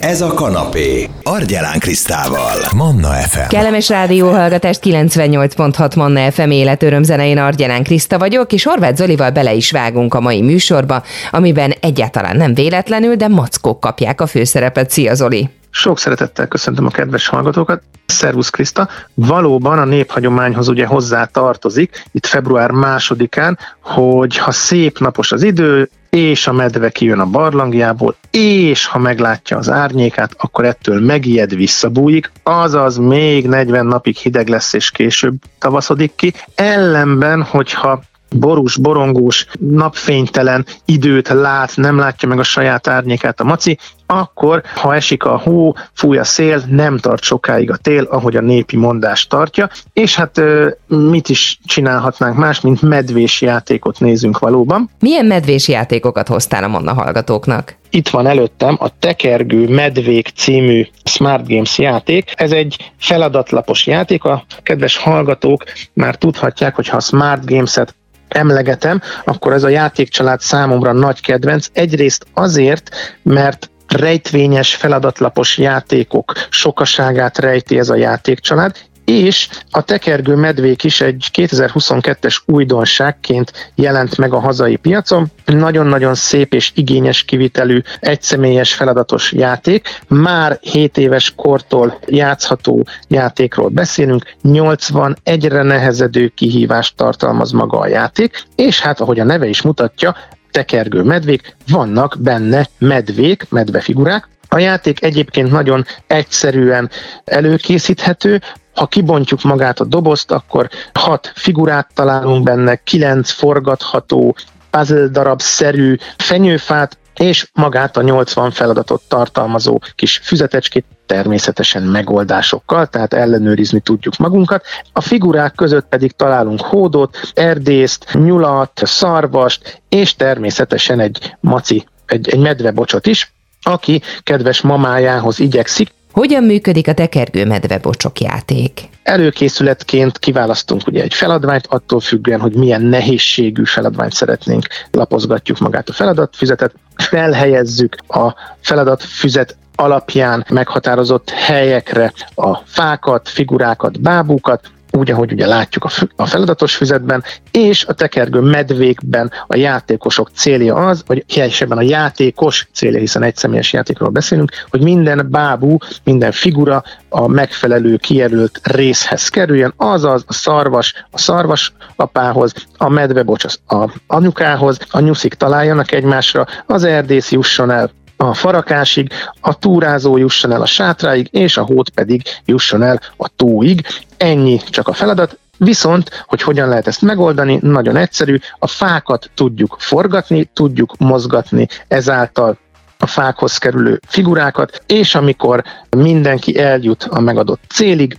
Ez a kanapé. Argyelán Krisztával. Manna FM. Kellemes rádióhallgatást 98.6 Manna FM életörömzene, én Argyelán Kriszta vagyok, és Horváth Zolival bele is vágunk a mai műsorba, amiben egyáltalán nem véletlenül, de mackók kapják a főszerepet. Szia Zoli! Sok szeretettel köszöntöm a kedves hallgatókat. Szervusz Kriszta! Valóban a néphagyományhoz ugye hozzá tartozik, itt február másodikán, hogy ha szép napos az idő, és a medve kijön a barlangjából, és ha meglátja az árnyékát, akkor ettől megijed, visszabújik, azaz még 40 napig hideg lesz, és később tavaszodik ki. Ellenben, hogyha borús, borongós, napfénytelen időt lát, nem látja meg a saját árnyékát a maci, akkor, ha esik a hó, fúj a szél, nem tart sokáig a tél, ahogy a népi mondás tartja, és hát mit is csinálhatnánk más, mint medvés játékot nézünk valóban. Milyen medvés játékokat hoztál a Monna hallgatóknak? Itt van előttem a Tekergő Medvék című Smart Games játék. Ez egy feladatlapos játék. A kedves hallgatók már tudhatják, hogy ha a Smart Games-et emlegetem, akkor ez a játékcsalád számomra nagy kedvenc. Egyrészt azért, mert rejtvényes, feladatlapos játékok sokaságát rejti ez a játékcsalád, és a tekergő medvék is egy 2022-es újdonságként jelent meg a hazai piacon. Nagyon-nagyon szép és igényes kivitelű, egyszemélyes feladatos játék. Már 7 éves kortól játszható játékról beszélünk, 80 egyre nehezedő kihívást tartalmaz maga a játék, és hát ahogy a neve is mutatja, tekergő medvék, vannak benne medvék, medvefigurák, a játék egyébként nagyon egyszerűen előkészíthető, ha kibontjuk magát a dobozt, akkor hat figurát találunk benne, kilenc forgatható, puzzle darab szerű fenyőfát, és magát a 80 feladatot tartalmazó kis füzetecskét természetesen megoldásokkal, tehát ellenőrizni tudjuk magunkat. A figurák között pedig találunk hódot, erdészt, nyulat, szarvast, és természetesen egy maci, egy, egy medvebocsot is, aki kedves mamájához igyekszik, hogyan működik a tekergő medvebocsok játék? Előkészületként kiválasztunk ugye egy feladványt, attól függően, hogy milyen nehézségű feladványt szeretnénk, lapozgatjuk magát a feladatfüzetet, felhelyezzük a feladatfüzet alapján meghatározott helyekre a fákat, figurákat, bábúkat, úgy, ahogy ugye látjuk a feladatos füzetben, és a tekergő medvékben a játékosok célja az, vagy helyesebben a játékos célja, hiszen egy személyes játékról beszélünk, hogy minden bábú, minden figura a megfelelő kijelölt részhez kerüljön, azaz a szarvas a szarvas apához, a medvebocs a anyukához, a nyuszik találjanak egymásra, az erdész jusson el a farakásig, a túrázó jusson el a sátráig, és a hót pedig jusson el a tóig. Ennyi csak a feladat, Viszont, hogy hogyan lehet ezt megoldani, nagyon egyszerű, a fákat tudjuk forgatni, tudjuk mozgatni, ezáltal a fákhoz kerülő figurákat, és amikor mindenki eljut a megadott célig,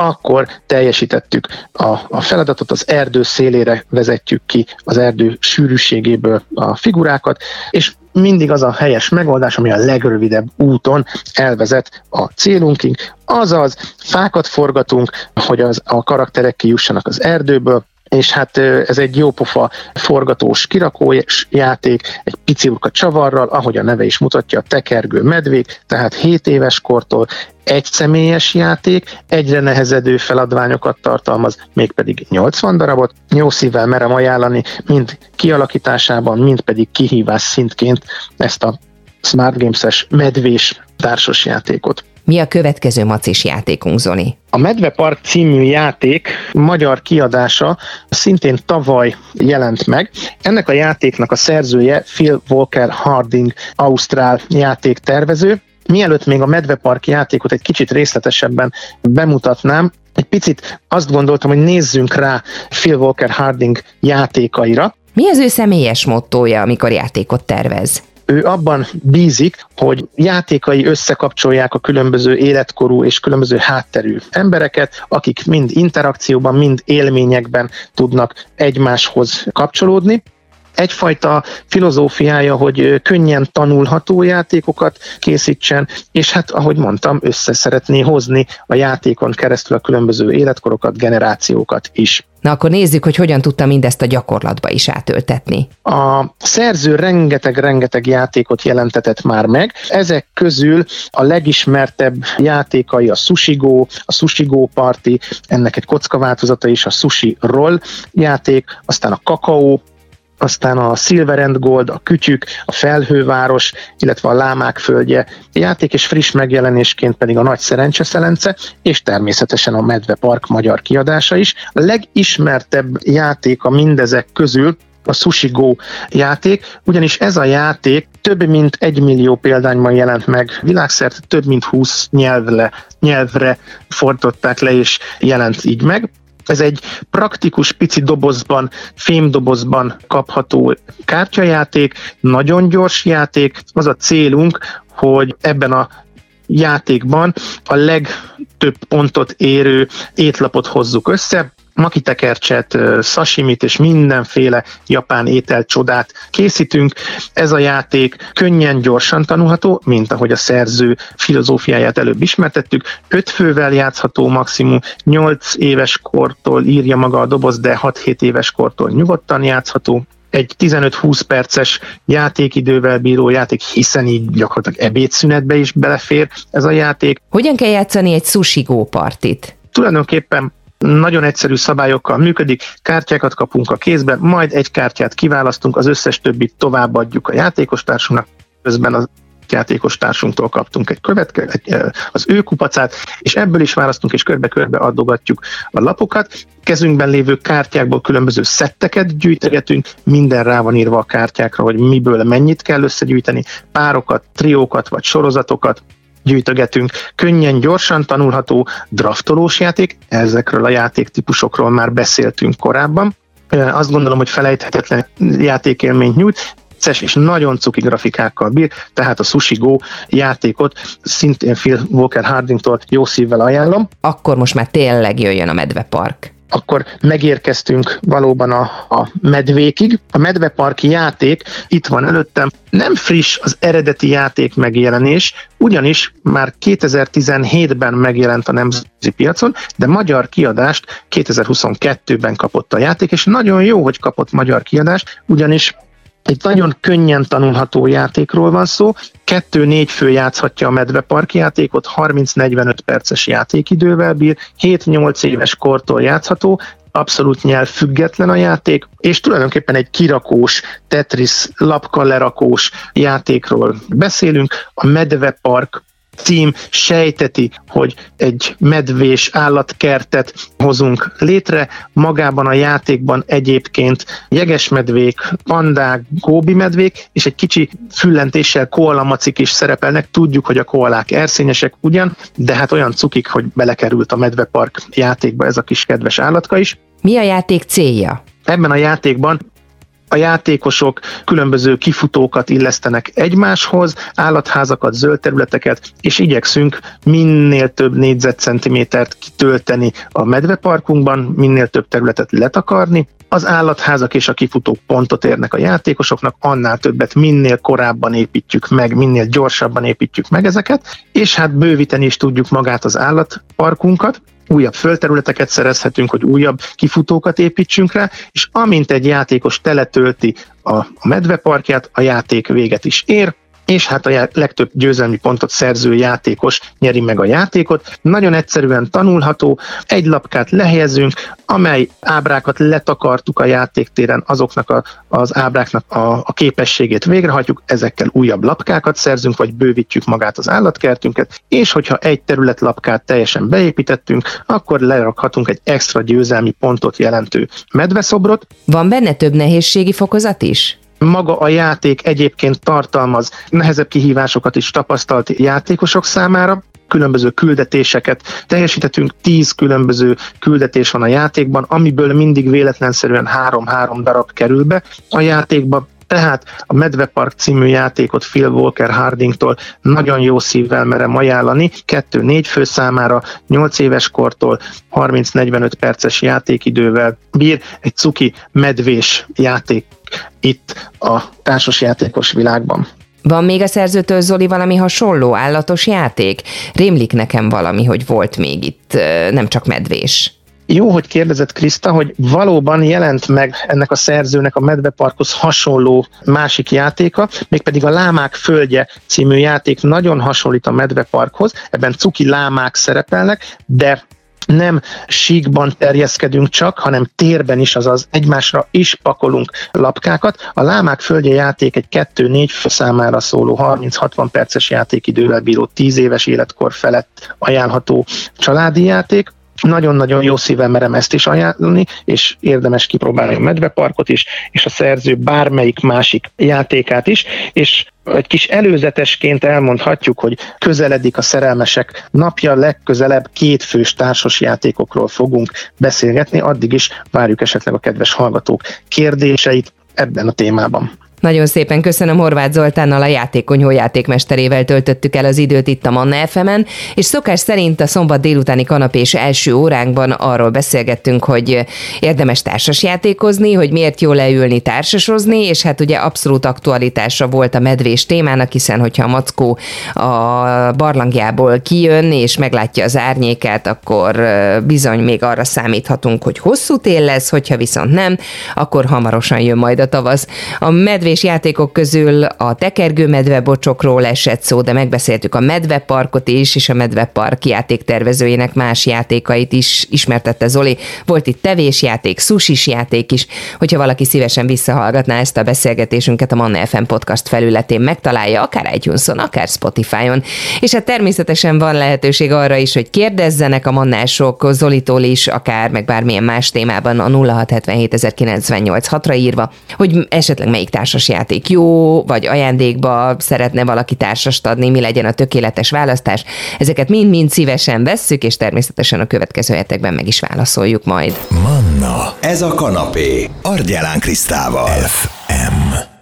akkor teljesítettük a, a feladatot, az erdő szélére vezetjük ki az erdő sűrűségéből a figurákat, és mindig az a helyes megoldás, ami a legrövidebb úton elvezet a célunkig, azaz fákat forgatunk, hogy az, a karakterek kijussanak az erdőből, és hát ez egy jópofa forgatós kirakós játék, egy pici urka csavarral, ahogy a neve is mutatja, tekergő medvék, tehát 7 éves kortól egy személyes játék, egyre nehezedő feladványokat tartalmaz, mégpedig 80 darabot. Jó szívvel merem ajánlani, mind kialakításában, mind pedig kihívás szintként ezt a Smart Games-es medvés társas játékot. Mi a következő macis játékunk, Zoli? A Medvepark című játék magyar kiadása szintén tavaly jelent meg. Ennek a játéknak a szerzője Phil Walker Harding, ausztrál játéktervező. Mielőtt még a Medvepark játékot egy kicsit részletesebben bemutatnám, egy picit azt gondoltam, hogy nézzünk rá Phil Walker Harding játékaira. Mi az ő személyes mottója, amikor játékot tervez? Ő abban bízik, hogy játékai összekapcsolják a különböző életkorú és különböző hátterű embereket, akik mind interakcióban, mind élményekben tudnak egymáshoz kapcsolódni egyfajta filozófiája, hogy könnyen tanulható játékokat készítsen, és hát, ahogy mondtam, össze szeretné hozni a játékon keresztül a különböző életkorokat, generációkat is. Na akkor nézzük, hogy hogyan tudta mindezt a gyakorlatba is átöltetni. A szerző rengeteg-rengeteg játékot jelentetett már meg. Ezek közül a legismertebb játékai a Sushi Go, a Sushi Go Party, ennek egy kockaváltozata is a Sushi Roll játék, aztán a Kakao, aztán a Silver and Gold, a Kütyük, a Felhőváros, illetve a Lámák földje játék, és friss megjelenésként pedig a Nagy Szerencseszelence, és természetesen a Medve Park magyar kiadása is. A legismertebb játék a mindezek közül a Sushi Go játék, ugyanis ez a játék több mint egy millió példányban jelent meg világszerte, több mint 20 nyelvre, nyelvre fordították le, és jelent így meg. Ez egy praktikus pici dobozban, fémdobozban kapható kártyajáték, nagyon gyors játék. Az a célunk, hogy ebben a játékban a legtöbb pontot érő étlapot hozzuk össze, makitekercset, sashimit és mindenféle japán étel csodát készítünk. Ez a játék könnyen, gyorsan tanulható, mint ahogy a szerző filozófiáját előbb ismertettük. Öt fővel játszható maximum, 8 éves kortól írja maga a doboz, de 6-7 éves kortól nyugodtan játszható egy 15-20 perces játékidővel bíró játék, hiszen így gyakorlatilag ebédszünetbe is belefér ez a játék. Hogyan kell játszani egy sushi go partit? Tulajdonképpen nagyon egyszerű szabályokkal működik, kártyákat kapunk a kézbe, majd egy kártyát kiválasztunk, az összes többit továbbadjuk a játékostársunknak, közben az játékos társunktól kaptunk egy követke, egy, az ő kupacát, és ebből is választunk, és körbe-körbe adogatjuk a lapokat. Kezünkben lévő kártyákból különböző szetteket gyűjtegetünk, minden rá van írva a kártyákra, hogy miből mennyit kell összegyűjteni, párokat, triókat vagy sorozatokat, gyűjtögetünk. Könnyen, gyorsan tanulható draftolós játék, ezekről a játéktípusokról már beszéltünk korábban. Azt gondolom, hogy felejthetetlen játékélményt nyújt, vicces és nagyon cuki grafikákkal bír, tehát a Sushi Go játékot szintén Phil Walker Hardingtól jó szívvel ajánlom. Akkor most már tényleg jöjjön a Medvepark akkor megérkeztünk valóban a, a medvékig. A medveparki játék itt van előttem. Nem friss az eredeti játék megjelenés, ugyanis már 2017-ben megjelent a nemzeti piacon, de magyar kiadást 2022-ben kapott a játék, és nagyon jó, hogy kapott magyar kiadást, ugyanis egy nagyon könnyen tanulható játékról van szó, kettő-négy fő játszhatja a medvepark játékot, 30-45 perces játékidővel bír, 7-8 éves kortól játszható, abszolút nyelv független a játék, és tulajdonképpen egy kirakós, Tetris lapka lerakós játékról beszélünk. A Medvepark cím sejteti, hogy egy medvés állatkertet hozunk létre. Magában a játékban egyébként jegesmedvék, pandák, góbi medvék, és egy kicsi füllentéssel koalamacik is szerepelnek. Tudjuk, hogy a koalák erszényesek ugyan, de hát olyan cukik, hogy belekerült a medvepark játékba ez a kis kedves állatka is. Mi a játék célja? Ebben a játékban a játékosok különböző kifutókat illesztenek egymáshoz, állatházakat, zöld területeket, és igyekszünk minél több négyzetcentimétert kitölteni a medveparkunkban, minél több területet letakarni, az állatházak és a kifutók pontot érnek a játékosoknak, annál többet minél korábban építjük meg, minél gyorsabban építjük meg ezeket, és hát bővíteni is tudjuk magát az állatparkunkat, újabb földterületeket szerezhetünk, hogy újabb kifutókat építsünk rá, és amint egy játékos teletölti a, medveparkját, a játék véget is ér, és hát a legtöbb győzelmi pontot szerző játékos nyeri meg a játékot. Nagyon egyszerűen tanulható, egy lapkát lehelyezünk, amely ábrákat letakartuk a játéktéren, azoknak a, az ábráknak a, a képességét végrehajtjuk, ezekkel újabb lapkákat szerzünk, vagy bővítjük magát az állatkertünket, és hogyha egy terület lapkát teljesen beépítettünk, akkor lerakhatunk egy extra győzelmi pontot jelentő medveszobrot. Van benne több nehézségi fokozat is? Maga a játék egyébként tartalmaz nehezebb kihívásokat is tapasztalt játékosok számára, különböző küldetéseket teljesítettünk, tíz különböző küldetés van a játékban, amiből mindig véletlenszerűen három-három darab kerül be a játékba, tehát a Medvepark című játékot Phil Walker Hardingtól nagyon jó szívvel merem ajánlani, kettő-négy fő számára, 8 éves kortól 30-45 perces játékidővel bír, egy cuki medvés játék itt a társasjátékos világban. Van még a szerzőtől, Zoli, valami hasonló állatos játék? Rémlik nekem valami, hogy volt még itt, nem csak medvés. Jó, hogy kérdezett Kriszta, hogy valóban jelent meg ennek a szerzőnek a Medveparkhoz hasonló másik játéka, mégpedig a Lámák földje című játék nagyon hasonlít a Medveparkhoz, ebben cuki lámák szerepelnek, de nem síkban terjeszkedünk csak, hanem térben is, azaz egymásra is pakolunk lapkákat. A Lámák Földje játék egy 2-4 fő számára szóló 30-60 perces játékidővel bíró 10 éves életkor felett ajánlható családi játék, nagyon-nagyon jó szívvel merem ezt is ajánlani, és érdemes kipróbálni a medveparkot is, és a szerző bármelyik másik játékát is, és egy kis előzetesként elmondhatjuk, hogy közeledik a szerelmesek napja, legközelebb két fős társas játékokról fogunk beszélgetni, addig is várjuk esetleg a kedves hallgatók kérdéseit ebben a témában. Nagyon szépen köszönöm Horváth Zoltánnal, a játékonyhó játékmesterével töltöttük el az időt itt a Manna fm és szokás szerint a szombat délutáni kanapés első óránkban arról beszélgettünk, hogy érdemes társas játékozni, hogy miért jó leülni társasozni, és hát ugye abszolút aktualitása volt a medvés témának, hiszen hogyha a mackó a barlangjából kijön, és meglátja az árnyékát, akkor bizony még arra számíthatunk, hogy hosszú tél lesz, hogyha viszont nem, akkor hamarosan jön majd a tavasz. A medvé medvés játékok közül a tekergő medvebocsokról esett szó, de megbeszéltük a medveparkot is, és a medvepark játéktervezőjének más játékait is ismertette Zoli. Volt itt tevésjáték, susis játék is. Hogyha valaki szívesen visszahallgatná ezt a beszélgetésünket a Manna FM podcast felületén, megtalálja akár iTunes-on, akár Spotify-on. És hát természetesen van lehetőség arra is, hogy kérdezzenek a mannások Zolitól is, akár meg bármilyen más témában a 0677 ra írva, hogy esetleg melyik társas társasjáték jó, vagy ajándékba szeretne valaki társast adni, mi legyen a tökéletes választás. Ezeket mind-mind szívesen vesszük, és természetesen a következő hetekben meg is válaszoljuk majd. Manna, ez a kanapé, Argyelán Krisztával. FM.